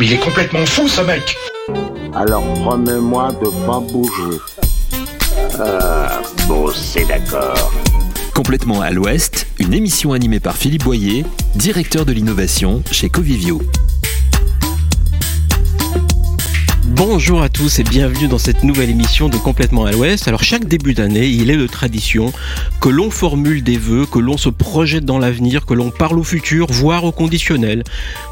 Mais il est complètement fou ce mec Alors promets-moi de pas bouger. Ah, bon, c'est d'accord. Complètement à l'Ouest, une émission animée par Philippe Boyer, directeur de l'innovation chez Covivio. Bonjour à tous et bienvenue dans cette nouvelle émission de Complètement à l'Ouest. Alors chaque début d'année, il est de tradition que l'on formule des vœux, que l'on se projette dans l'avenir, que l'on parle au futur, voire au conditionnel,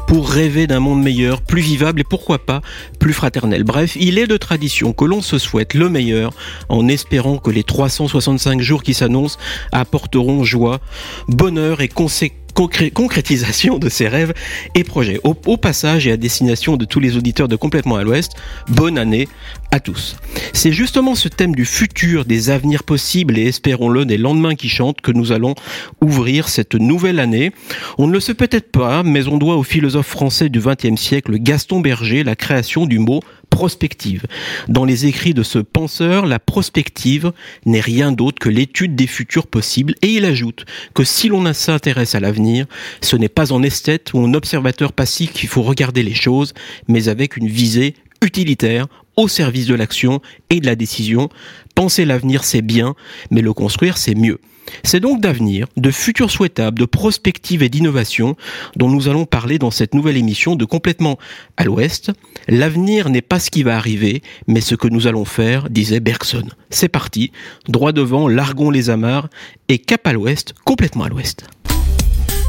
pour rêver d'un monde meilleur, plus vivable et pourquoi pas plus fraternel. Bref, il est de tradition que l'on se souhaite le meilleur en espérant que les 365 jours qui s'annoncent apporteront joie, bonheur et conséquences concrétisation de ses rêves et projets. Au, passage et à destination de tous les auditeurs de Complètement à l'Ouest, bonne année à tous. C'est justement ce thème du futur, des avenirs possibles et espérons-le des lendemains qui chantent que nous allons ouvrir cette nouvelle année. On ne le sait peut-être pas, mais on doit au philosophe français du XXe siècle Gaston Berger la création du mot prospective. Dans les écrits de ce penseur, la prospective n'est rien d'autre que l'étude des futurs possibles et il ajoute que si l'on s'intéresse à l'avenir, ce n'est pas en esthète ou en observateur passif qu'il faut regarder les choses, mais avec une visée utilitaire au service de l'action et de la décision. Penser l'avenir, c'est bien, mais le construire, c'est mieux. C'est donc d'avenir, de futurs souhaitables, de prospective et d'innovation dont nous allons parler dans cette nouvelle émission de Complètement à l'Ouest. L'avenir n'est pas ce qui va arriver, mais ce que nous allons faire, disait Bergson. C'est parti, droit devant, largons les amarres et cap à l'Ouest, complètement à l'Ouest.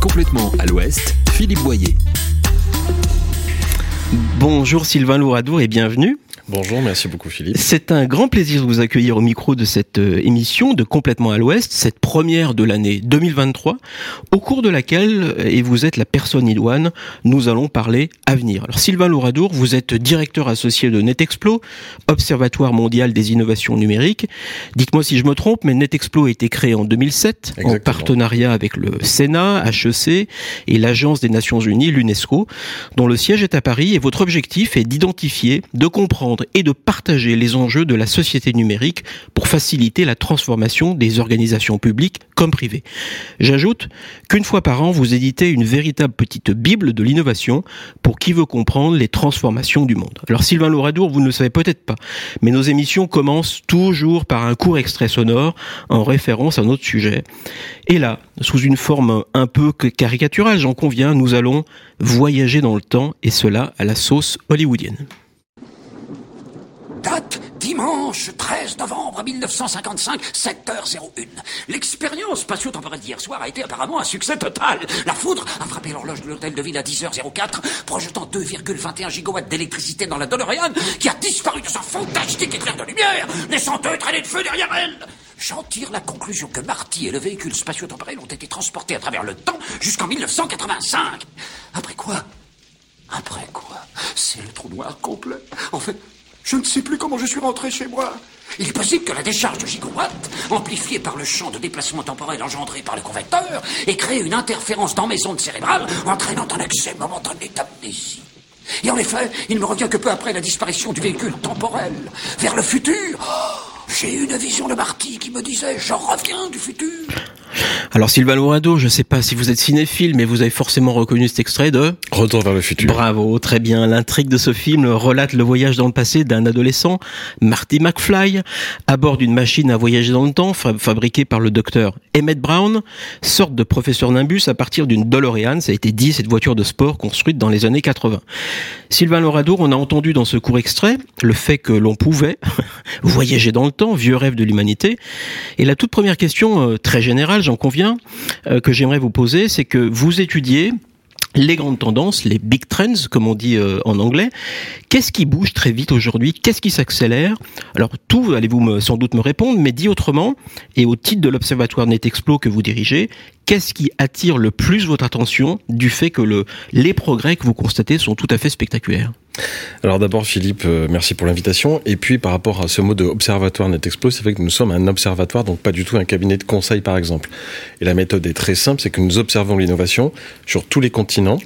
Complètement à l'Ouest, Philippe Boyer. Bonjour Sylvain Louradour et bienvenue. Bonjour, merci beaucoup Philippe. C'est un grand plaisir de vous accueillir au micro de cette euh, émission de Complètement à l'Ouest, cette première de l'année 2023, au cours de laquelle, et vous êtes la personne idoine, nous allons parler avenir. Alors Sylvain Louradour, vous êtes directeur associé de NetExplo, Observatoire mondial des innovations numériques. Dites-moi si je me trompe, mais NetExplo a été créé en 2007 en partenariat avec le Sénat, HEC et l'Agence des Nations Unies, l'UNESCO, dont le siège est à Paris et votre objectif est d'identifier, de comprendre et de partager les enjeux de la société numérique pour faciliter la transformation des organisations publiques comme privées. J'ajoute qu'une fois par an, vous éditez une véritable petite bible de l'innovation pour qui veut comprendre les transformations du monde. Alors Sylvain Louradour, vous ne le savez peut-être pas, mais nos émissions commencent toujours par un court extrait sonore en référence à notre sujet. Et là, sous une forme un peu caricaturale, j'en conviens, nous allons voyager dans le temps et cela à la sauce hollywoodienne. Date dimanche 13 novembre 1955, 7h01. L'expérience spatio-temporelle d'hier soir a été apparemment un succès total. La foudre a frappé l'horloge de l'hôtel de ville à 10h04, projetant 2,21 gigawatts d'électricité dans la DeLorean, qui a disparu de son fantastique éclair de lumière, laissant deux traînées de feu derrière elle. J'en tire la conclusion que Marty et le véhicule spatio-temporel ont été transportés à travers le temps jusqu'en 1985. Après quoi? Après quoi? C'est le trou noir complet. En fait, je ne sais plus comment je suis rentré chez moi. Il est possible que la décharge de gigawatts, amplifiée par le champ de déplacement temporel engendré par le convecteur, ait créé une interférence dans mes ondes cérébrales, entraînant un accès momentané d'amnésie. Et en effet, il me revient que peu après la disparition du véhicule temporel, vers le futur, j'ai eu une vision de Marty qui me disait Je reviens du futur. Alors Sylvain Lourado, je ne sais pas si vous êtes cinéphile, mais vous avez forcément reconnu cet extrait de Retour vers le futur. Bravo, très bien. L'intrigue de ce film relate le voyage dans le passé d'un adolescent, Marty McFly, à bord d'une machine à voyager dans le temps fabriquée par le docteur Emmett Brown, sorte de professeur Nimbus à partir d'une DeLorean, ça a été dit, cette voiture de sport construite dans les années 80. Sylvain Loradour, on a entendu dans ce court extrait le fait que l'on pouvait voyager dans le temps, vieux rêve de l'humanité. Et la toute première question, euh, très générale, j'en conviens, euh, que j'aimerais vous poser, c'est que vous étudiez les grandes tendances, les big trends, comme on dit euh, en anglais. Qu'est-ce qui bouge très vite aujourd'hui? Qu'est-ce qui s'accélère? Alors tout, allez-vous sans doute me répondre, mais dit autrement, et au titre de l'Observatoire NetExplo que vous dirigez, qu'est-ce qui attire le plus votre attention du fait que le, les progrès que vous constatez sont tout à fait spectaculaires? Alors d'abord Philippe, euh, merci pour l'invitation. Et puis par rapport à ce mot de observatoire NetExplo, c'est vrai que nous sommes un observatoire, donc pas du tout un cabinet de conseil par exemple. Et la méthode est très simple, c'est que nous observons l'innovation sur tous les continents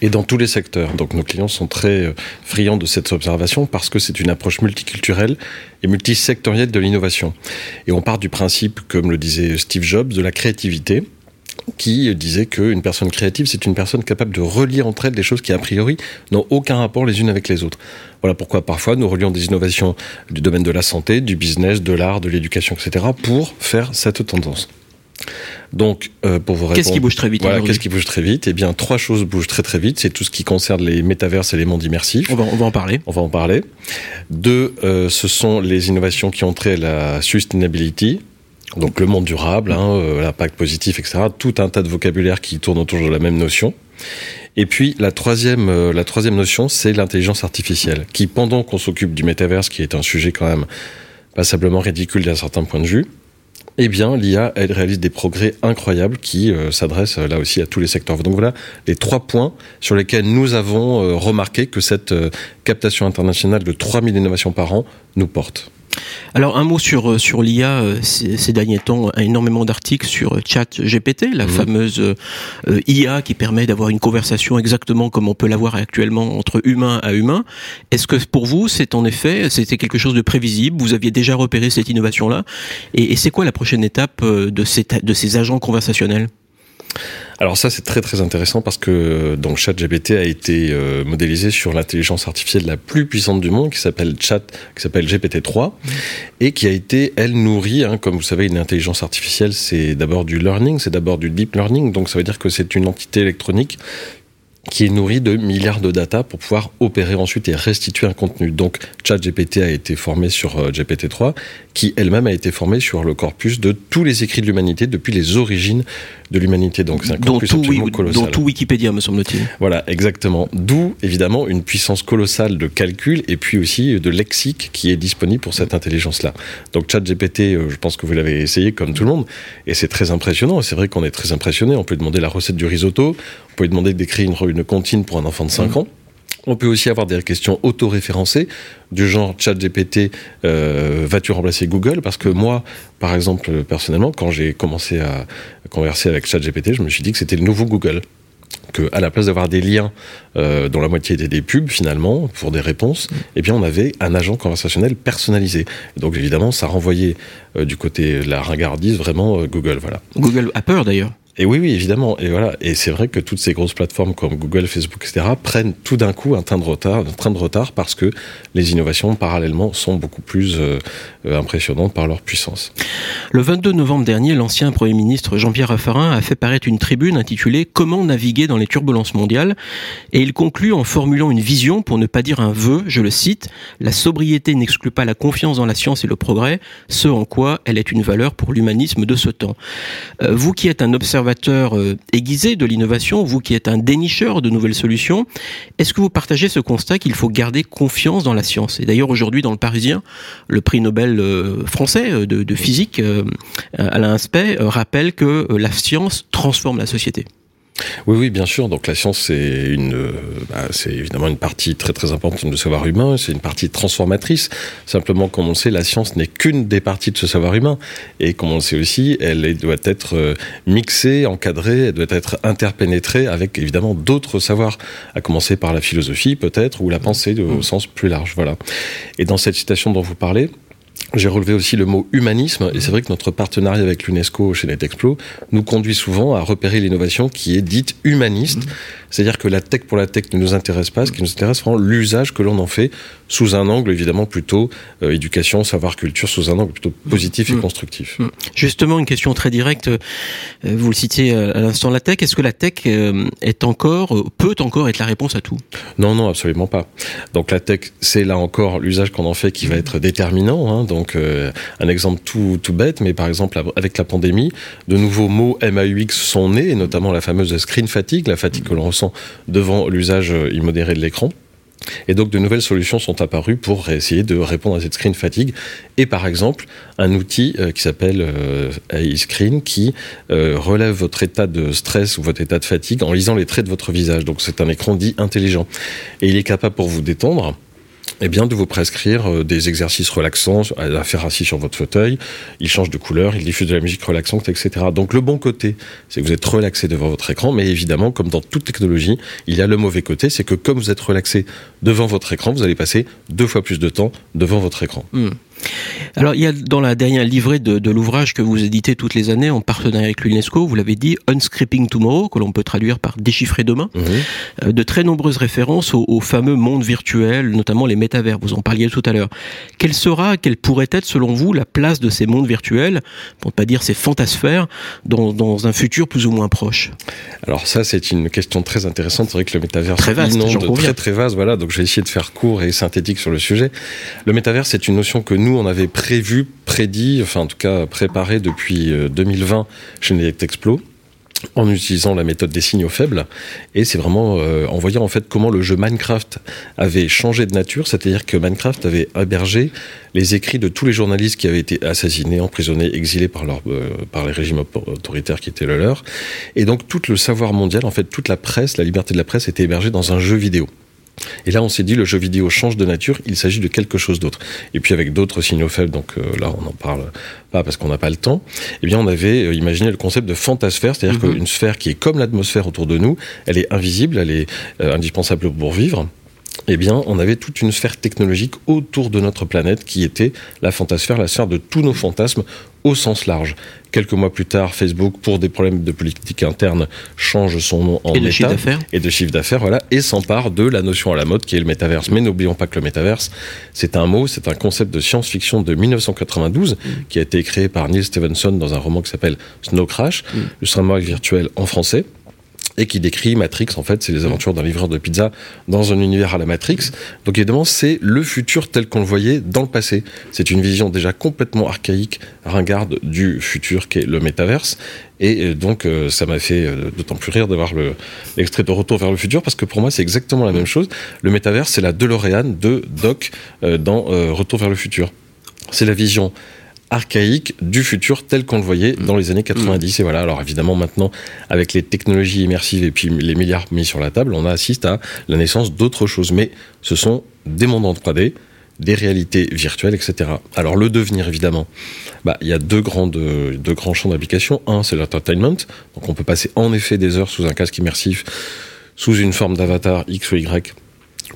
et dans tous les secteurs. Donc nos clients sont très euh, friands de cette observation parce que c'est une approche multiculturelle et multisectorielle de l'innovation. Et on part du principe, comme le disait Steve Jobs, de la créativité qui disait qu'une personne créative, c'est une personne capable de relier entre elles des choses qui, a priori, n'ont aucun rapport les unes avec les autres. Voilà pourquoi parfois nous relions des innovations du domaine de la santé, du business, de l'art, de l'éducation, etc., pour faire cette tendance. Donc, euh, pour vous répondre, Qu'est-ce qui bouge très vite voilà, qu'est-ce qui bouge très vite? Eh bien, trois choses bougent très très vite. C'est tout ce qui concerne les métaverses et les mondes immersifs. on va, on va en parler. On va en parler. Deux, euh, ce sont les innovations qui ont trait à la sustainability. Donc le monde durable, hein, euh, l'impact positif, etc. Tout un tas de vocabulaire qui tourne autour de la même notion. Et puis la troisième, euh, la troisième notion, c'est l'intelligence artificielle, qui pendant qu'on s'occupe du métaverse, qui est un sujet quand même passablement ridicule d'un certain point de vue, eh bien l'IA, elle réalise des progrès incroyables qui euh, s'adressent là aussi à tous les secteurs. Donc voilà les trois points sur lesquels nous avons remarqué que cette captation internationale de 3000 innovations par an nous porte. Alors un mot sur euh, sur l'IA. euh, Ces, derniers temps, énormément d'articles sur euh, Chat GPT, la Mhm. fameuse euh, IA qui permet d'avoir une conversation exactement comme on peut l'avoir actuellement entre humain à humain. Est-ce que pour vous, c'est en effet, c'était quelque chose de prévisible? Vous aviez déjà repéré cette innovation-là? Et, et c'est quoi la prochaine étape de ces ta- de ces agents conversationnels? Alors ça c'est très très intéressant parce que donc ChatGPT a été euh, modélisé sur l'intelligence artificielle la plus puissante du monde qui s'appelle Chat qui s'appelle GPT-3 et qui a été elle nourrie hein, comme vous savez une intelligence artificielle c'est d'abord du learning, c'est d'abord du deep learning. Donc ça veut dire que c'est une entité électronique qui est nourrie de milliards de data pour pouvoir opérer ensuite et restituer un contenu. Donc ChatGPT a été formé sur euh, GPT-3, qui elle-même a été formée sur le corpus de tous les écrits de l'humanité depuis les origines de l'humanité. Donc c'est un dont corpus tout, absolument oui, colossal. dont tout Wikipédia, me semble-t-il. Voilà, exactement. D'où, évidemment, une puissance colossale de calcul et puis aussi de lexique qui est disponible pour cette intelligence-là. Donc, ChatGPT, euh, je pense que vous l'avez essayé comme tout le monde, et c'est très impressionnant. C'est vrai qu'on est très impressionné. On peut lui demander la recette du risotto, on peut lui demander d'écrire une, une comptine pour un enfant de 5 ans. On peut aussi avoir des questions auto-référencées du genre ChatGPT, euh, vas-tu remplacer Google? Parce que moi, par exemple, personnellement, quand j'ai commencé à converser avec ChatGPT, je me suis dit que c'était le nouveau Google que à la place d'avoir des liens euh, dont la moitié étaient des pubs finalement pour des réponses, eh bien on avait un agent conversationnel personnalisé. Et donc évidemment ça renvoyait euh, du côté de la ringardise vraiment euh, Google voilà. Google a peur d'ailleurs. Et oui, oui, évidemment. Et voilà. Et c'est vrai que toutes ces grosses plateformes comme Google, Facebook, etc. prennent tout d'un coup un train de retard, un train de retard parce que les innovations parallèlement sont beaucoup plus euh, euh, impressionnantes par leur puissance. Le 22 novembre dernier, l'ancien Premier ministre Jean-Pierre Raffarin a fait paraître une tribune intitulée Comment naviguer dans les turbulences mondiales et il conclut en formulant une vision, pour ne pas dire un vœu, je le cite, La sobriété n'exclut pas la confiance dans la science et le progrès, ce en quoi elle est une valeur pour l'humanisme de ce temps. Euh, vous qui êtes un observateur euh, aiguisé de l'innovation, vous qui êtes un dénicheur de nouvelles solutions, est-ce que vous partagez ce constat qu'il faut garder confiance dans la science? Et d'ailleurs aujourd'hui dans le Parisien, le prix Nobel euh, français euh, de, physique, Alain Aspect, rappelle que la science transforme la société. Oui, oui, bien sûr. Donc la science, c'est une, euh, bah, c'est évidemment une partie très très importante du savoir humain. C'est une partie transformatrice. Simplement, comme on le sait, la science n'est qu'une des parties de ce savoir humain. Et comme on le sait aussi, elle doit être euh, mixée, encadrée, elle doit être interpénétrée avec évidemment d'autres savoirs, à commencer par la philosophie peut-être ou la pensée de- au sens plus large. Voilà. Et dans cette citation dont vous parlez. J'ai relevé aussi le mot humanisme, et c'est vrai que notre partenariat avec l'UNESCO chez NetExplo nous conduit souvent à repérer l'innovation qui est dite humaniste. C'est-à-dire que la tech pour la tech ne nous intéresse pas, ce qui nous intéresse vraiment l'usage que l'on en fait sous un angle évidemment plutôt euh, éducation, savoir, culture, sous un angle plutôt positif et Mm. constructif. Mm. Justement, une question très directe. euh, Vous le citiez à l'instant, la tech. Est-ce que la tech euh, est encore, peut encore être la réponse à tout? Non, non, absolument pas. Donc la tech, c'est là encore l'usage qu'on en fait qui va être déterminant. hein. Donc euh, un exemple tout, bête, mais par exemple avec la pandémie, de nouveaux mots MAUX sont nés, et notamment la fameuse screen fatigue, la fatigue que l'on ressent devant l'usage euh, immodéré de l'écran. Et donc de nouvelles solutions sont apparues pour essayer de répondre à cette screen fatigue. Et par exemple, un outil euh, qui s'appelle AI Screen qui relève votre état de stress ou votre état de fatigue en lisant les traits de votre visage. Donc c'est un écran dit intelligent. Et il est capable pour vous détendre eh bien, de vous prescrire euh, des exercices relaxants à faire assis sur votre fauteuil. Il change de couleur, il diffuse de la musique relaxante, etc. Donc, le bon côté, c'est que vous êtes relaxé devant votre écran, mais évidemment, comme dans toute technologie, il y a le mauvais côté, c'est que comme vous êtes relaxé devant votre écran, vous allez passer deux fois plus de temps devant votre écran. Hmm. Alors, il y a dans la dernière livrée de, de l'ouvrage que vous éditez toutes les années en partenariat avec l'UNESCO, vous l'avez dit, Unscripting Tomorrow, que l'on peut traduire par déchiffrer demain, Mhm. euh, de très nombreuses références au, au fameux monde virtuel, notamment les métavers. Vous en parliez tout à l'heure. Quelle sera, quelle pourrait être, selon vous, la place de ces mondes virtuels, pour ne pas dire ces fantasphères, dans, dans un futur plus ou moins proche? Alors ça, c'est une question très intéressante. C'est vrai que le métavers Très vaste, inonde, très très vaste. Voilà, donc je vais essayer de faire court et synthétique sur le sujet. Le métavers, c'est une notion que nous, on avait prévu, prédit, enfin en tout cas préparé depuis euh, 2020 chez Netexplo en utilisant la méthode des signaux faibles. Et c'est vraiment euh, en voyant en fait comment le jeu Minecraft avait changé de nature c'est-à-dire que Minecraft avait hébergé les écrits de tous les journalistes qui avaient été assassinés, emprisonnés, exilés par, euh, par les régimes auto- autoritaires qui étaient le leur. Et donc tout le savoir mondial en fait toute la presse, la liberté de la presse était hébergée dans un jeu vidéo et là, on s'est dit, le jeu vidéo change de nature, il s'agit de quelque chose d'autre. Et puis avec d'autres signaux faibles, donc euh, là, on n'en parle pas parce qu'on n'a pas le temps, eh bien, on avait euh, imaginé le concept de fantasphère, c'est-à-dire Mhm. qu'une sphère qui est comme l'atmosphère autour de nous, elle est invisible, elle est euh, indispensable pour vivre. Eh bien, on avait toute une sphère technologique autour de notre planète qui était la fantasphère, la sphère de tous nos fantasmes au sens large. Quelques mois plus tard, Facebook, pour des problèmes de politique interne, change son nom en Et de Meta chiffre d'affaires? Et de chiffre d'affaires, voilà, et s'empare de la notion à la mode qui est le métaverse. Mais n'oublions pas que le métaverse, c'est un mot, c'est un concept de science-fiction de 1992 qui a été créé par Neil Stevenson dans un roman qui s'appelle Snow Crash, le framework virtuel en français et qui décrit Matrix. En fait, c'est les aventures d'un livreur de pizza dans un univers à la Matrix. Donc évidemment, c'est le futur tel qu'on le voyait dans le passé. C'est une vision déjà complètement archaïque, ringarde du futur qu'est le métaverse. Et euh, donc, euh, ça m'a fait euh, d'autant plus rire d'avoir le- l'extrait de Retour vers le futur, parce que pour moi, c'est exactement la même chose. Le métaverse, c'est la DeLorean de Doc dans Retour vers le futur. C'est la vision archaïque du futur tel qu'on le voyait dans les années 90 et voilà alors évidemment maintenant avec les technologies immersives et puis les milliards mis sur la table on assiste à la naissance d'autres choses. Mais ce sont des mondes en 3D des réalités virtuelles etc alors le devenir évidemment bah, il y a deux grandes deux grands champs d'application. Un c'est l'entertainment. Donc on peut passer en effet des heures sous un casque immersif sous une forme d'avatar X ou Y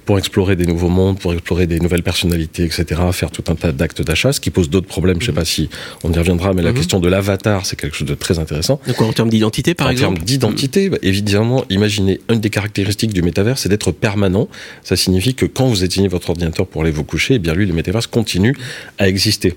pour explorer des nouveaux mondes, pour explorer des nouvelles personnalités, etc., faire tout un tas d'actes d'achat, ce qui pose d'autres problèmes. Je sais pas si on y reviendra, mais la Mhm. question de l'avatar, c'est quelque chose de très intéressant. Donc en termes d'identité, par en exemple termes d'identité, bah, évidemment, imaginez une des caractéristiques du métavers, c'est d'être permanent. Ça signifie que quand vous éteignez votre ordinateur pour aller vous coucher, eh bien lui, le métavers continue à exister.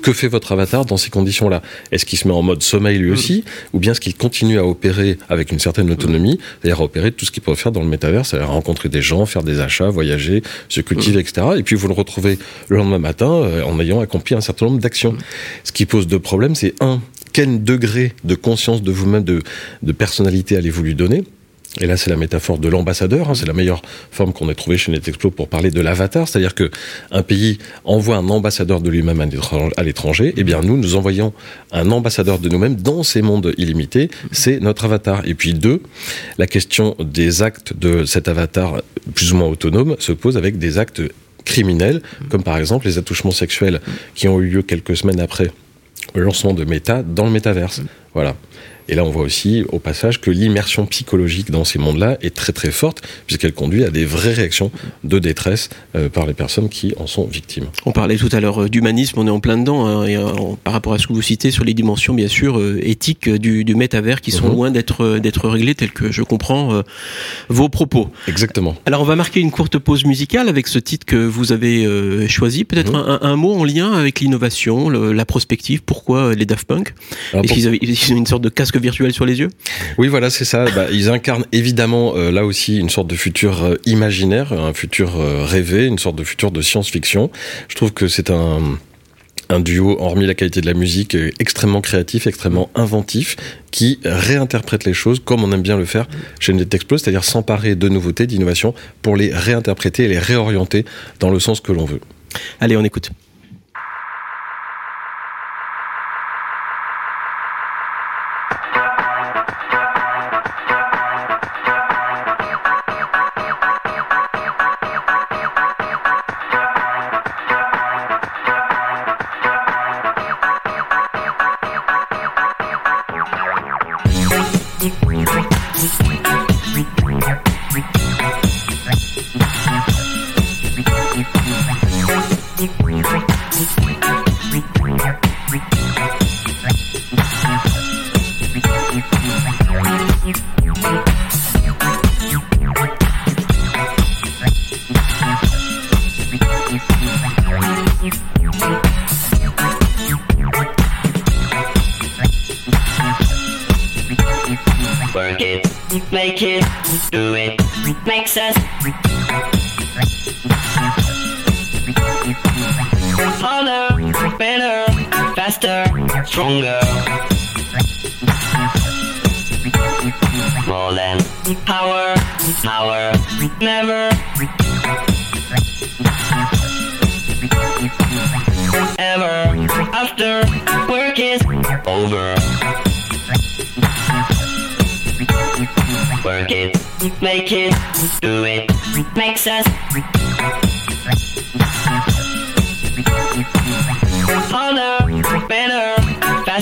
Que fait votre avatar dans ces conditions-là? Est-ce qu'il se met en mode sommeil lui aussi? Ou bien est-ce qu'il continue à opérer avec une certaine autonomie C'est-à-dire à opérer tout ce qu'il peut faire dans le métavers, c'est-à-dire rencontrer des gens, faire des achats, voyager, se cultiver, etc. Et puis vous le retrouvez le lendemain matin euh, en ayant accompli un certain nombre d'actions. Ce qui pose deux problèmes, c'est un, quel degré de conscience de vous-même, de, de personnalité allez-vous lui donner? Et là, c'est la métaphore de l'ambassadeur. hein, c'est la meilleure forme qu'on ait trouvée chez Netexplo pour parler de l'avatar. C'est-à-dire que un pays envoie un ambassadeur de lui-même à l'étran- à l'étranger. Eh bien, nous, nous envoyons un ambassadeur de nous-mêmes dans ces mondes illimités. C'est notre avatar. Et puis, deux, la question des actes de cet avatar plus ou moins autonome se pose avec des actes criminels, comme par exemple les attouchements sexuels qui ont eu lieu quelques semaines après le lancement de Meta dans le métaverse. Voilà. Et là, on voit aussi, au passage, que l'immersion psychologique dans ces mondes-là est très très forte, puisqu'elle conduit à des vraies réactions de détresse euh, par les personnes qui en sont victimes. On parlait tout à l'heure euh, d'humanisme, on est en plein dedans, hein, et, euh, par rapport à ce que vous citez sur les dimensions, bien sûr, euh, éthiques du, du métavers qui sont Mhm. loin d'être d'être réglées, telles que je comprends euh, vos propos. Exactement. Alors, on va marquer une courte pause musicale avec ce titre que vous avez choisi. Peut-être Mhm. un, un mot en lien avec l'innovation, la prospective. Pourquoi les Daft Punk? Alors, Est-ce pour- qu'ils avaient ils ont une sorte de casque virtuel sur les yeux Oui, voilà, c'est ça. Bah, ils incarnent évidemment euh, là aussi une sorte de futur euh, imaginaire, un futur euh, rêvé, une sorte de futur de science-fiction. Je trouve que c'est un un duo, hormis la qualité de la musique, extrêmement créatif, extrêmement inventif, qui réinterprète les choses comme on aime bien le faire chez Netexplo, c'est-à-dire s'emparer de nouveautés, d'innovations, pour les réinterpréter et les réorienter dans le sens que l'on veut. Allez, on écoute. More than power, power, never. Ever. After work is over. Work it, make it, do it, makes us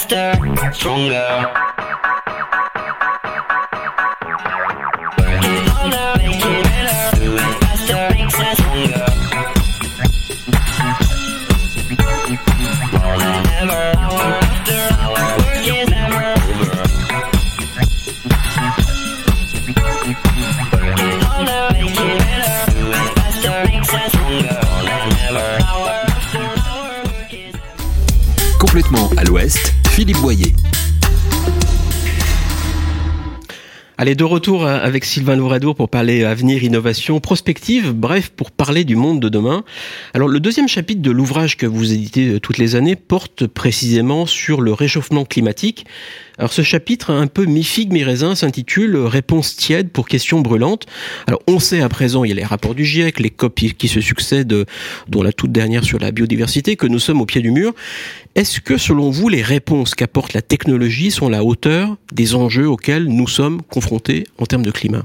faster, stronger. Work it harder, make it better, do it faster, makes us stronger. More than ever, hour after hour, work is never over. Work it harder, make it better, do it faster, makes us stronger. More than ever, hour after hour, work is Complètement à l'ouest, Philippe Boyer. Allez, de retour euh, avec Sylvain Louradour pour parler avenir, innovation, prospective, bref, pour parler du monde de demain. Alors, le deuxième chapitre de l'ouvrage que vous éditez euh, toutes les années porte précisément sur le réchauffement climatique. Alors, ce chapitre, un peu mi-figue, mi-raisin, s'intitule Réponse tiède pour questions brûlantes. Alors, on sait à présent, il y a les rapports du GIEC, les COP qui se succèdent, dont la toute dernière sur la biodiversité, que nous sommes au pied du mur. Est-ce que, selon vous, les réponses qu'apporte la technologie sont à la hauteur des enjeux auxquels nous sommes confrontés en termes de climat?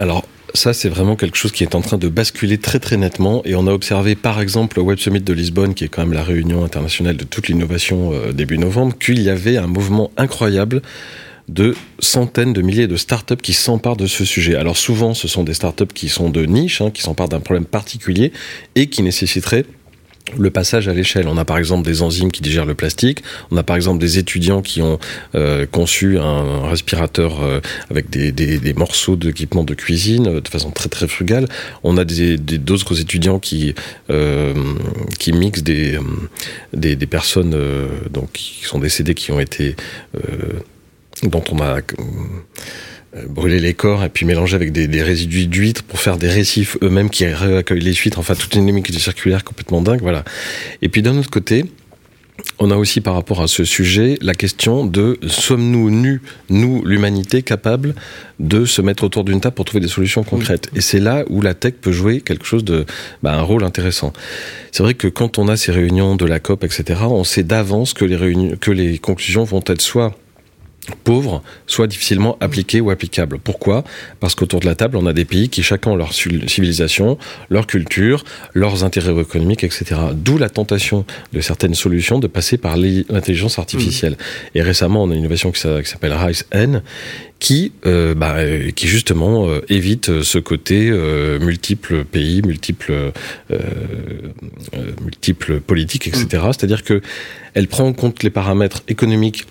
Alors, ça, c'est vraiment quelque chose qui est en train de basculer très très nettement. Et on a observé, par exemple, au Web Summit de Lisbonne, qui est quand même la réunion internationale de toute l'innovation euh, début novembre, qu'il y avait un mouvement incroyable de centaines de milliers de startups qui s'emparent de ce sujet. Alors souvent, ce sont des startups qui sont de niche, hein, qui s'emparent d'un problème particulier et qui nécessiteraient le passage à l'échelle. On a par exemple des enzymes qui digèrent le plastique. On a par exemple des étudiants qui ont euh, conçu un respirateur euh, avec des, des, morceaux d'équipement de cuisine euh, de façon très très frugale. On a des d'autres étudiants qui qui mixent des des, personnes donc qui sont décédées qui ont été dont on a euh, brûlé les corps et puis mélangé avec des, des résidus d'huîtres pour faire des récifs eux-mêmes qui réaccueillent les huîtres. Enfin, toute une dynamique circulaire complètement dingue. Voilà. Et puis d'un autre côté, on a aussi par rapport à ce sujet la question de sommes-nous nus, nous, l'humanité, capables de se mettre autour d'une table pour trouver des solutions concrètes. Et c'est là où la tech peut jouer quelque chose de, bah, un rôle intéressant. C'est vrai que quand on a ces réunions de la COP, etc., on sait d'avance que les réunions, que les conclusions vont être soit pauvres, soit difficilement appliquées ou applicables. Pourquoi? Parce qu'autour de la table, on a des pays qui chacun ont leur civilisation, leur culture, leurs intérêts économiques, etc. D'où la tentation de certaines solutions de passer par l'i- l'intelligence artificielle. Et récemment, on a une innovation qui s'a- qui s'appelle Rise N, qui, euh, bah, euh, qui justement euh, évite ce côté euh, multiples pays, multiples, multiples politiques, etc. C'est-à-dire que elle prend en compte les paramètres économiques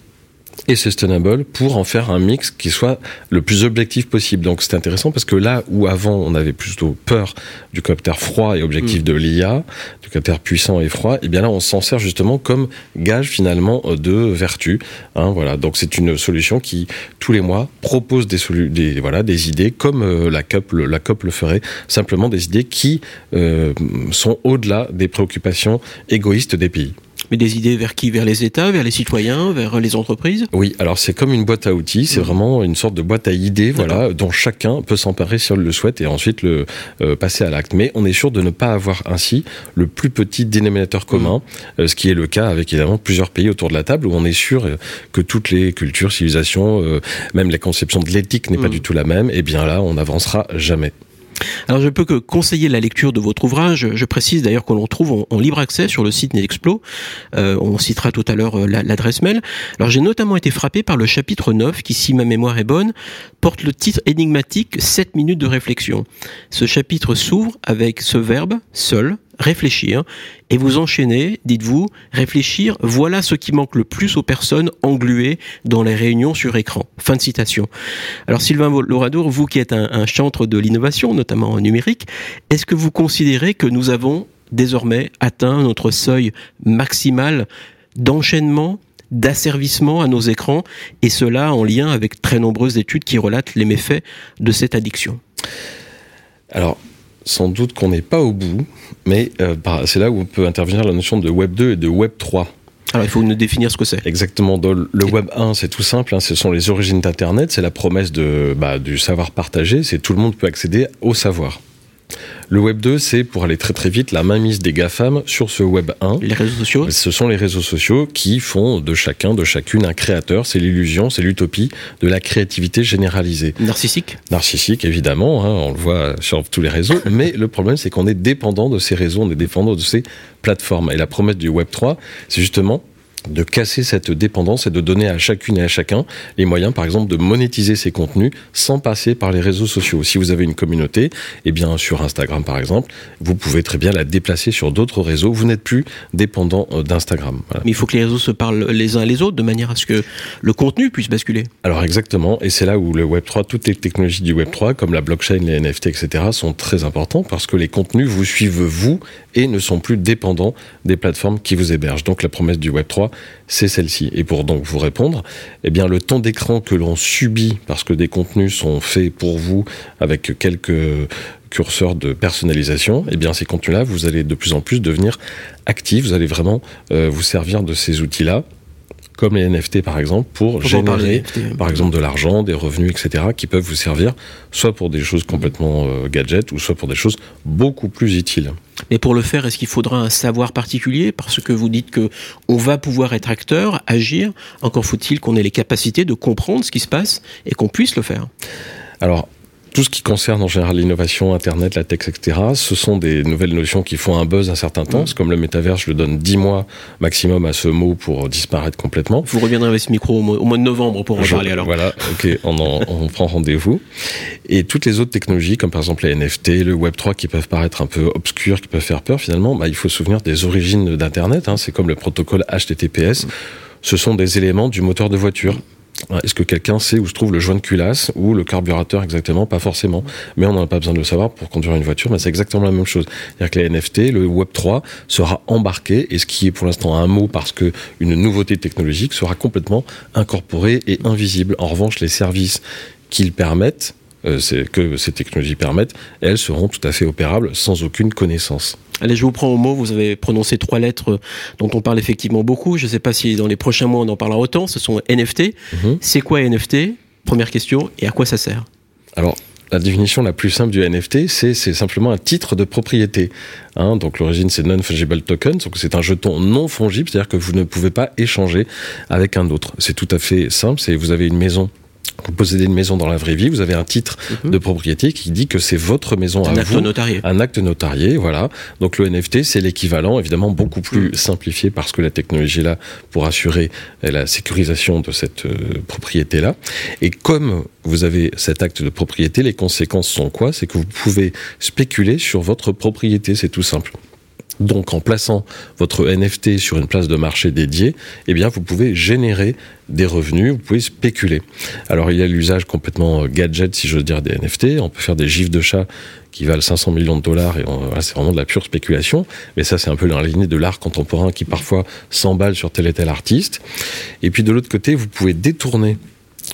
et sustainable pour en faire un mix qui soit le plus objectif possible. Donc c'est intéressant parce que là où avant on avait plutôt peur du copter froid et objectif de l'IA, du copter puissant et froid, et bien là on s'en sert justement comme gage finalement de vertu. Hein, voilà. Donc c'est une solution qui tous les mois propose des, voilà des idées comme euh, la COP le, la COP le ferait, simplement des idées qui euh, sont au-delà des préoccupations égoïstes des pays. Mais des idées vers qui? Vers les États, vers les citoyens, vers les entreprises? Oui, alors c'est comme une boîte à outils, c'est vraiment une sorte de boîte à idées, voilà, dont chacun peut s'emparer si on le souhaite et ensuite le euh, passer à l'acte. Mais on est sûr de ne pas avoir ainsi le plus petit dénominateur commun, euh, ce qui est le cas avec évidemment plusieurs pays autour de la table où on est sûr euh, que toutes les cultures, civilisations, euh, même la conception de l'éthique n'est pas du tout la même. Et bien là, on n'avancera jamais. Alors je peux que conseiller la lecture de votre ouvrage. Je précise d'ailleurs que l'on trouve en, libre accès sur le site Nedexplo. Euh, on citera tout à l'heure euh, la- l'adresse mail. Alors j'ai notamment été frappé par le chapitre 9 qui, si ma mémoire est bonne, porte le titre énigmatique 7 minutes de réflexion. Ce chapitre s'ouvre avec ce verbe seul, réfléchir, et vous enchaînez, dites-vous, réfléchir, voilà ce qui manque le plus aux personnes engluées dans les réunions sur écran. Fin de citation. Alors Sylvain Loradour, vous qui êtes un, un chantre de l'innovation, notamment en numérique, est-ce que vous considérez que nous avons désormais atteint notre seuil maximal d'enchaînement d'asservissement à nos écrans, et cela en lien avec très nombreuses études qui relatent les méfaits de cette addiction? Alors, sans doute qu'on n'est pas au bout, mais euh, par- c'est là où on peut intervenir la notion de Web 2 et de Web 3. Alors il faut nous définir ce que c'est. Exactement. Dans le Web 1, c'est tout simple. hein, ce sont les origines d'Internet. C'est la promesse de, bah, du savoir partagé. C'est tout le monde peut accéder au savoir. Le Web 2, c'est pour aller très très vite la mainmise des GAFAM sur ce Web 1. Les réseaux sociaux Ce sont les réseaux sociaux qui font de chacun, de chacune un créateur. C'est l'illusion, c'est l'utopie de la créativité généralisée. narcissiques Narcissique, évidemment, hein, on le voit sur tous les réseaux. Mais le problème, c'est qu'on est dépendant de ces réseaux, on est dépendant de ces plateformes. Et la promesse du Web 3, c'est justement de casser cette dépendance et de donner à chacune et à chacun les moyens, par exemple, de monétiser ses contenus sans passer par les réseaux sociaux. Si vous avez une communauté, eh bien, sur Instagram, par exemple, vous pouvez très bien la déplacer sur d'autres réseaux. Vous n'êtes plus dépendant euh, d'Instagram. Voilà. Mais il faut que les réseaux se parlent les uns les autres de manière à ce que le contenu puisse basculer. Alors exactement, et c'est là où le Web3, toutes les technologies du Web3, comme la blockchain, les NFT, etc., sont très importants parce que les contenus vous suivent vous et ne sont plus dépendants des plateformes qui vous hébergent. Donc la promesse du Web3, c'est celle-ci. Et pour donc vous répondre, eh bien le temps d'écran que l'on subit parce que des contenus sont faits pour vous avec quelques curseurs de personnalisation, eh bien ces contenus-là, vous allez de plus en plus devenir actifs, vous allez vraiment euh, vous servir de ces outils-là comme les NFT par exemple, pour générer par exemple de l'argent, des revenus, etc., qui peuvent vous servir soit pour des choses complètement euh, gadgets ou soit pour des choses beaucoup plus utiles. Mais pour le faire, est-ce qu'il faudra un savoir particulier? Parce que vous dites que on va pouvoir être acteur, agir. Encore faut-il qu'on ait les capacités de comprendre ce qui se passe et qu'on puisse le faire. Alors, tout ce qui concerne en général l'innovation, Internet, la tech, etc., ce sont des nouvelles notions qui font un buzz un certain temps. C'est comme le métavers, je le donne 10 mois maximum à ce mot pour disparaître complètement. Vous reviendrez avec ce micro au mois, au mois de novembre pour en Je- parler alors. Voilà, ok, on, en- on prend rendez-vous. Et toutes les autres technologies, comme par exemple les NFT, le Web3, qui peuvent paraître un peu obscurs, qui peuvent faire peur, finalement, bah, il faut se souvenir des origines d'Internet. hein. C'est comme le protocole HTTPS. Ce sont des éléments du moteur de voiture. Est-ce que quelqu'un sait où se trouve le joint de culasse ou le carburateur exactement Pas forcément. Mais on n'en a pas besoin de le savoir pour conduire une voiture, mais c'est exactement la même chose. C'est-à-dire que les NFT, le Web3 sera embarqué et ce qui est pour l'instant un mot parce que une nouveauté technologique sera complètement incorporé et invisible. En revanche, les services qu'ils permettent, que ces technologies permettent, elles seront tout à fait opérables sans aucune connaissance. Allez, je vous prends au mot. Vous avez prononcé trois lettres dont on parle effectivement beaucoup. Je ne sais pas si dans les prochains mois on en parlera autant. Ce sont NFT. Mhm. C'est quoi NFT Première question. Et à quoi ça sert? Alors, la définition la plus simple du NFT, c'est c'est simplement un titre de propriété. Hein, donc l'origine c'est non-fungible token, donc c'est un jeton non fongible, c'est-à-dire que vous ne pouvez pas échanger avec un autre. C'est tout à fait simple, c'est vous avez une maison. Vous possédez une maison dans la vraie vie, vous avez un titre de propriété qui dit que c'est votre maison Un à acte vous. notarié. Un acte notarié, voilà. Donc le NFT, c'est l'équivalent, évidemment beaucoup plus simplifié parce que la technologie est là pour assurer la sécurisation de cette euh, propriété-là. Et comme vous avez cet acte de propriété, les conséquences sont quoi? C'est que vous pouvez spéculer sur votre propriété, c'est tout simple. Donc, en plaçant votre NFT sur une place de marché dédiée, eh bien, vous pouvez générer des revenus, vous pouvez spéculer. Alors, il y a l'usage complètement euh, gadget, si j'ose dire, des NFT. On peut faire des gifs de chats qui valent 500 millions de dollars et voilà, c'est vraiment de la pure spéculation. Mais ça, c'est un peu dans la lignée de l'art contemporain qui parfois s'emballe sur tel et tel artiste. Et puis, de l'autre côté, vous pouvez détourner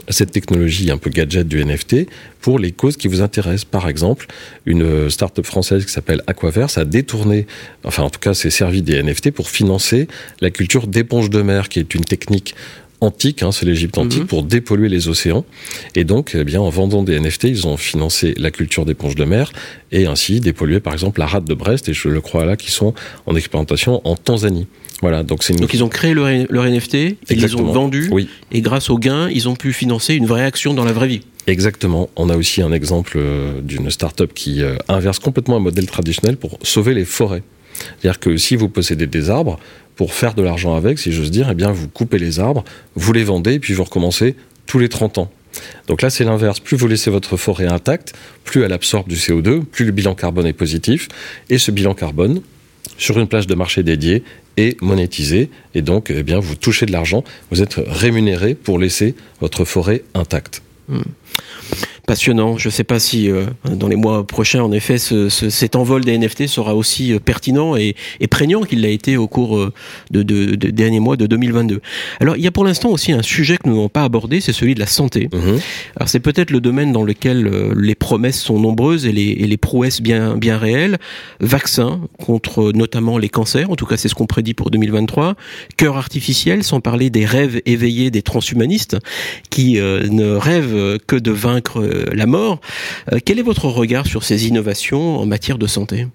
cette technologie un peu gadget du NFT pour les causes qui vous intéressent. Par exemple, une start-up française qui s'appelle Aquaverse a détourné, enfin en tout cas s'est servi des NFT pour financer la culture d'éponge de mer, qui est une technique antique, hein, c'est l'Égypte antique, Mhm. pour dépolluer les océans. Et donc, eh bien, en vendant des NFT, ils ont financé la culture d'éponge de mer et ainsi dépollué, par exemple, la rade de Brest, et je le crois là, qui sont en expérimentation en Tanzanie. Voilà, donc c'est une... Donc ils ont créé leur, leur NFT, ils les ont Exactement. vendus, Oui. et grâce aux gains, ils ont pu financer une vraie action dans la vraie vie. Exactement. On a aussi un exemple euh, d'une start-up qui euh, inverse complètement un modèle traditionnel pour sauver les forêts. C'est-à-dire que si vous possédez des arbres, pour faire de l'argent avec, si j'ose dire, eh bien vous coupez les arbres, vous les vendez, et puis vous recommencez tous les 30 ans. Donc là, c'est l'inverse. Plus vous laissez votre forêt intacte, plus elle absorbe du CO2, plus le bilan carbone est positif. Et ce bilan carbone, sur une plage de marché dédiée, est monétisé. Et donc, eh bien, vous touchez de l'argent, vous êtes rémunéré pour laisser votre forêt intacte. Passionnant. Je ne sais pas si euh, dans les mois prochains, en effet, ce, ce- cet envol des NFT sera aussi euh, pertinent et, et prégnant qu'il l'a été au cours euh, de, de- de- des derniers mois de 2022. Alors, il y a pour l'instant aussi un sujet que nous n'avons pas abordé, c'est celui de la santé. Mhm. Alors, c'est peut-être le domaine dans lequel euh, les promesses sont nombreuses et les, et les prouesses bien, bien réelles. Vaccins contre notamment les cancers, en tout cas, c'est ce qu'on prédit pour 2023. Cœur artificiel, sans parler des rêves éveillés des transhumanistes qui euh, ne rêvent que de vaincre la mort. Euh, quel est votre regard sur ces innovations en matière de santé?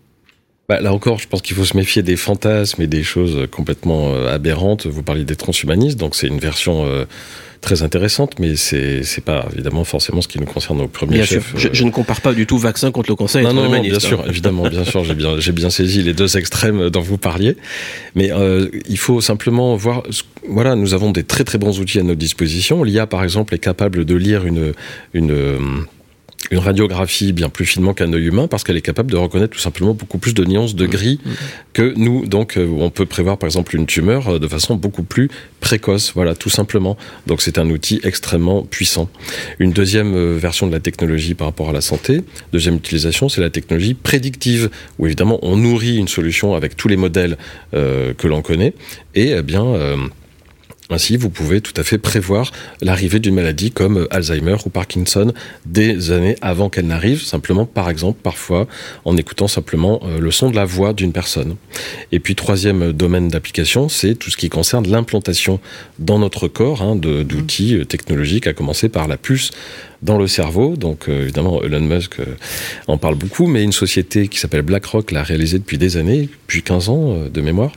Bah, là encore, je pense qu'il faut se méfier des fantasmes et des choses complètement euh, aberrantes. Vous parliez des transhumanistes, donc c'est une version euh, très intéressante, mais c'est c'est pas évidemment forcément ce qui nous concerne au premier Bien sûr, chef. je, euh, je ne compare pas du tout vaccin contre le cancer et non, non, non, bien hein. sûr, évidemment, bien sûr, j'ai bien, j'ai bien saisi les deux extrêmes dont vous parliez. Mais euh, il faut simplement voir, voilà, nous avons des très très bons outils à notre disposition. L'IA, par exemple, est capable de lire une, une, euh, une radiographie bien plus finement qu'un œil humain parce qu'elle est capable de reconnaître tout simplement beaucoup plus de nuances de gris que nous. Donc, euh, on peut prévoir par exemple une tumeur euh, de façon beaucoup plus précoce. Voilà, tout simplement. Donc, c'est un outil extrêmement puissant. Une deuxième euh, version de la technologie par rapport à la santé, deuxième utilisation, c'est la technologie prédictive, où évidemment on nourrit une solution avec tous les modèles euh, que l'on connaît, et eh bien euh, ainsi, vous pouvez tout à fait prévoir l'arrivée d'une maladie comme euh, Alzheimer ou Parkinson des années avant qu'elle n'arrive, simplement, par exemple, parfois en écoutant simplement euh, le son de la voix d'une personne. Et puis, troisième domaine d'application, c'est tout ce qui concerne l'implantation dans notre corps hein, d'outils euh, technologiques, à commencer par la puce dans le cerveau. Donc, évidemment, Elon Musk en parle beaucoup, mais une société qui s'appelle BlackRock l'a réalisé depuis des années, depuis 15 ans de mémoire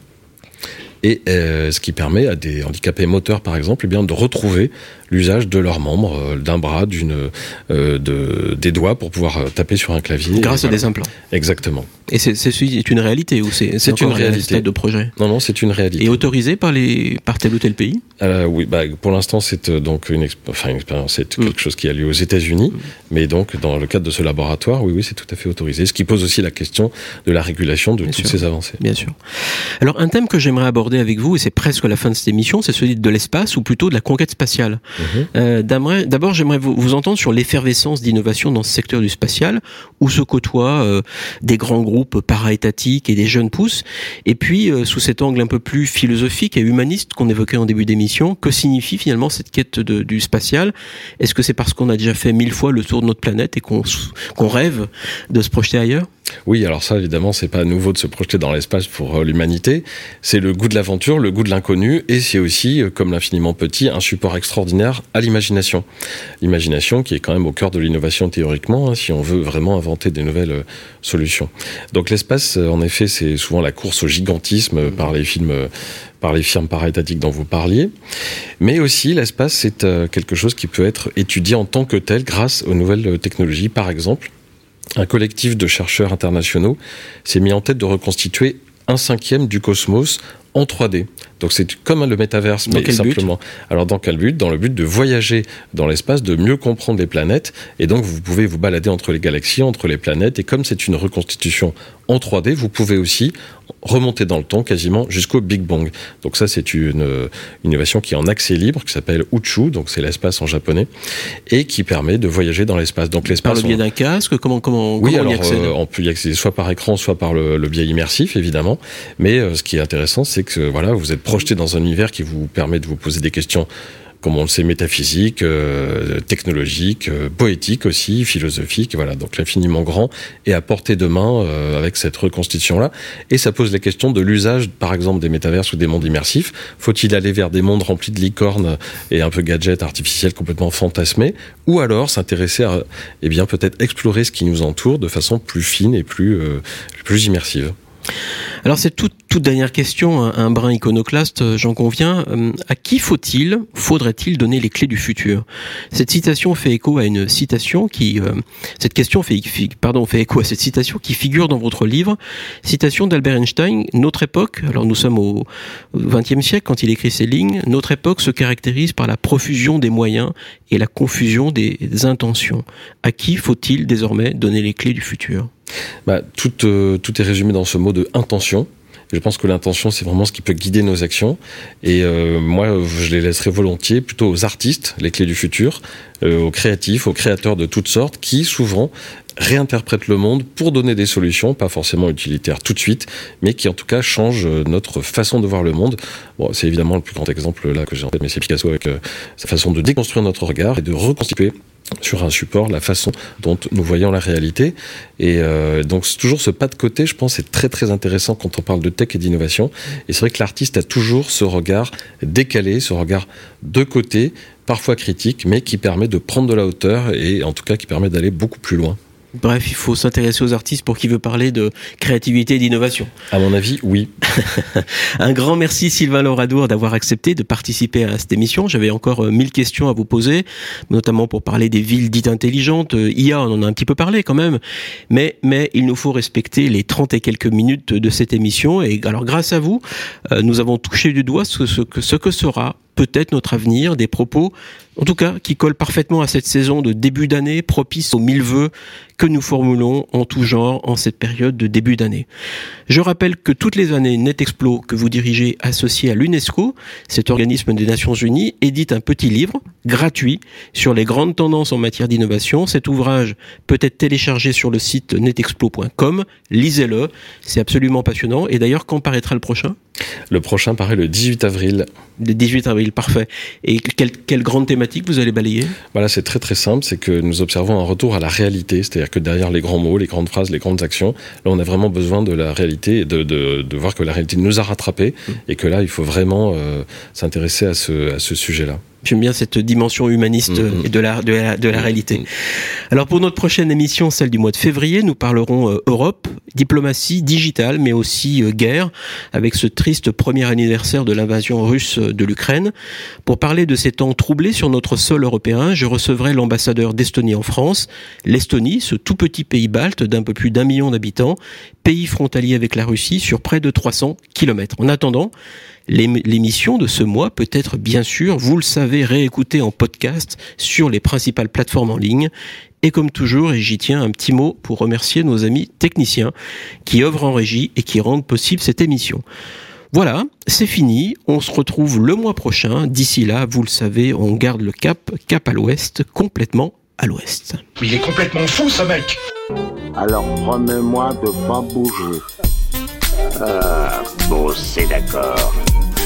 et euh, ce qui permet à des handicapés moteurs, par exemple, eh bien, de retrouver l'usage de leurs membres, euh, d'un bras, d'une, euh, de, des doigts pour pouvoir taper sur un clavier. Grâce à voilà. des implants. Exactement. Et c'est c'est c'est une réalité ou c'est une un réalité. stade de projet? Non, non, c'est une réalité. Et autorisé par les par tel ou tel pays? Oui, bah, pour l'instant, c'est donc une, exp- enfin, une expérience, c'est Mm. quelque chose qui a lieu aux États-Unis, mais donc dans le cadre de ce laboratoire, oui, oui, c'est tout à fait autorisé. Ce qui pose aussi la question de la régulation de Bien toutes sûr. ces avancées. Bien sûr. Alors un thème que j'aimerais aborder avec vous, et c'est presque la fin de cette émission, c'est celui de l'espace ou plutôt de la conquête spatiale. Mhm. Euh, D'abord, j'aimerais vous, vous entendre sur l'effervescence d'innovation dans ce secteur du spatial, où se côtoient euh, des grands groupes para-étatiques et des jeunes pousses. Et puis, euh, sous cet angle un peu plus philosophique et humaniste qu'on évoquait en début d'émission, que signifie finalement cette quête de- du spatial? Est-ce que c'est parce qu'on a déjà fait mille fois le tour de notre planète et qu'on rêve de se projeter ailleurs? Oui, alors ça, évidemment, c'est pas nouveau de se projeter dans l'espace pour euh, l'humanité. C'est le goût de l'aventure, le goût de l'inconnu, et c'est aussi, euh, comme l'infiniment petit, un support extraordinaire à l'imagination. L'imagination qui est quand même au cœur de l'innovation théoriquement, hein, si on veut vraiment inventer des nouvelles euh, solutions. Donc l'espace, en effet, c'est souvent la course au gigantisme par les films. par les firmes para-étatiques dont vous parliez. Mais aussi, l'espace, c'est quelque chose qui peut être étudié en tant que tel grâce aux nouvelles technologies. Par exemple, un collectif de chercheurs internationaux s'est mis en tête de reconstituer un cinquième du cosmos en 3D. Donc c'est comme le métaverse, mais quel but simplement. Alors dans quel but? Dans le but de voyager dans l'espace, de mieux comprendre les planètes, et donc vous pouvez vous balader entre les galaxies, entre les planètes, et comme c'est une reconstitution en 3D, vous pouvez aussi remonter dans le temps quasiment jusqu'au Big Bang. Donc ça c'est une euh, innovation qui est en accès libre, qui s'appelle Uchu, donc c'est l'espace en japonais, et qui permet de voyager dans l'espace. Donc Par l'espace le biais on- d'un casque Comment, comment, oui, comment on y accède? euh, on peut y accéder soit par écran, soit par le, le biais immersif, évidemment. Mais euh, ce qui est intéressant, c'est que voilà, vous êtes projeté dans un univers qui vous permet de vous poser des questions, comme on le sait, métaphysiques, euh, technologiques, euh, poétiques aussi, philosophiques. Voilà, donc l'infiniment grand est à portée de main euh, avec cette reconstitution-là. Et ça pose la question de l'usage, par exemple, des métaverses ou des mondes immersifs. Faut-il aller vers des mondes remplis de licornes et un peu gadgets artificiels complètement fantasmés, ou alors s'intéresser à, eh bien, peut-être explorer ce qui nous entoure de façon plus fine et plus, euh, plus immersive? Alors c'est toute, toute dernière question, un, brin iconoclaste, euh, j'en conviens. Euh, À qui faut-il, faudrait-il donner les clés du futur? Cette citation fait écho à une citation qui, euh, cette question fait, fait écho à cette citation qui figure dans votre livre, citation d'Albert Einstein. Notre époque, alors nous sommes au XXe siècle quand il écrit ces lignes, notre époque se caractérise par la profusion des moyens et la confusion des intentions. À qui faut-il désormais donner les clés du futur? Bah, tout, euh, tout est résumé dans ce mot de intention. Je pense que l'intention, c'est vraiment ce qui peut guider nos actions. Et euh, moi, je les laisserai volontiers plutôt aux artistes, les clés du futur, euh, aux créatifs, aux créateurs de toutes sortes, qui souvent réinterprètent le monde pour donner des solutions, pas forcément utilitaires tout de suite, mais qui en tout cas changent notre façon de voir le monde. C'est évidemment le plus grand exemple là que j'ai en tête, mais c'est Picasso avec sa façon de déconstruire notre regard et de reconstituer sur un support la façon dont nous voyons la réalité. Et euh, donc toujours ce pas de côté, je pense, c'est très très intéressant quand on parle de tech et d'innovation. Et c'est vrai que l'artiste a toujours ce regard décalé, ce regard de côté, parfois critique, mais qui permet de prendre de la hauteur et en tout cas qui permet d'aller beaucoup plus loin. Bref, il faut s'intéresser aux artistes pour qui veut parler de créativité et d'innovation. À mon avis, oui. Un grand merci Sylvain Lauradour d'avoir accepté de participer à cette émission. J'avais encore euh, mille questions à vous poser, notamment pour parler des villes dites intelligentes. Euh, IA, on en a un petit peu parlé quand même. Mais, mais il nous faut respecter les 30 et quelques minutes de cette émission. Et alors, grâce à vous, euh, nous avons touché du doigt ce, ce que, ce que sera peut-être notre avenir, des propos, en tout cas, qui collent parfaitement à cette saison de début d'année, propice aux mille vœux que nous formulons en tout genre en cette période de début d'année. Je rappelle que toutes les années, NetExplo, que vous dirigez associé à l'UNESCO, cet organisme des Nations Unies, édite un petit livre gratuit sur les grandes tendances en matière d'innovation. Cet ouvrage peut être téléchargé sur le site netexplo.com. Lisez-le, c'est absolument passionnant. Et d'ailleurs, quand paraîtra le prochain? Le prochain paraît le 18 avril. Le 18 avril, parfait. Et quelle, quelle grande thématique vous allez balayer? Voilà, c'est très très simple, c'est que nous observons un retour à la réalité, c'est-à-dire que derrière les grands mots, les grandes phrases, les grandes actions, là on a vraiment besoin de la réalité, et de, de, de voir que la réalité nous a rattrapés et que là il faut vraiment euh, s'intéresser à ce, à ce sujet-là. J'aime bien cette dimension humaniste Mhm. et de la, de la, de la réalité. Alors pour notre prochaine émission, celle du mois de février, nous parlerons euh, Europe, diplomatie digitale, mais aussi euh, guerre, avec ce triste premier anniversaire de l'invasion russe euh, de l'Ukraine. Pour parler de ces temps troublés sur notre sol européen, je recevrai l'ambassadeur d'Estonie en France. L'Estonie, ce tout petit pays balte d'un peu plus d'un million d'habitants, pays frontalier avec la Russie sur près de 300 kilomètres. En attendant, l'émission de ce mois peut être bien sûr, vous le savez, réécoutée en podcast sur les principales plateformes en ligne. Et comme toujours, et j'y tiens un petit mot pour remercier nos amis techniciens qui œuvrent en régie et qui rendent possible cette émission. Voilà, c'est fini. On se retrouve le mois prochain. D'ici là, vous le savez, on garde le cap, cap à l'ouest, complètement à l'ouest. Mais il est complètement fou ce mec Alors promets-moi de pas bouger. Ah, bon, c'est d'accord.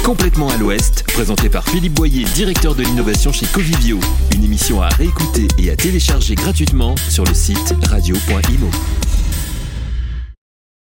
Complètement à l'ouest, présenté par Philippe Boyer, directeur de l'innovation chez Covivio. Une émission à réécouter et à télécharger gratuitement sur le site radio.imo.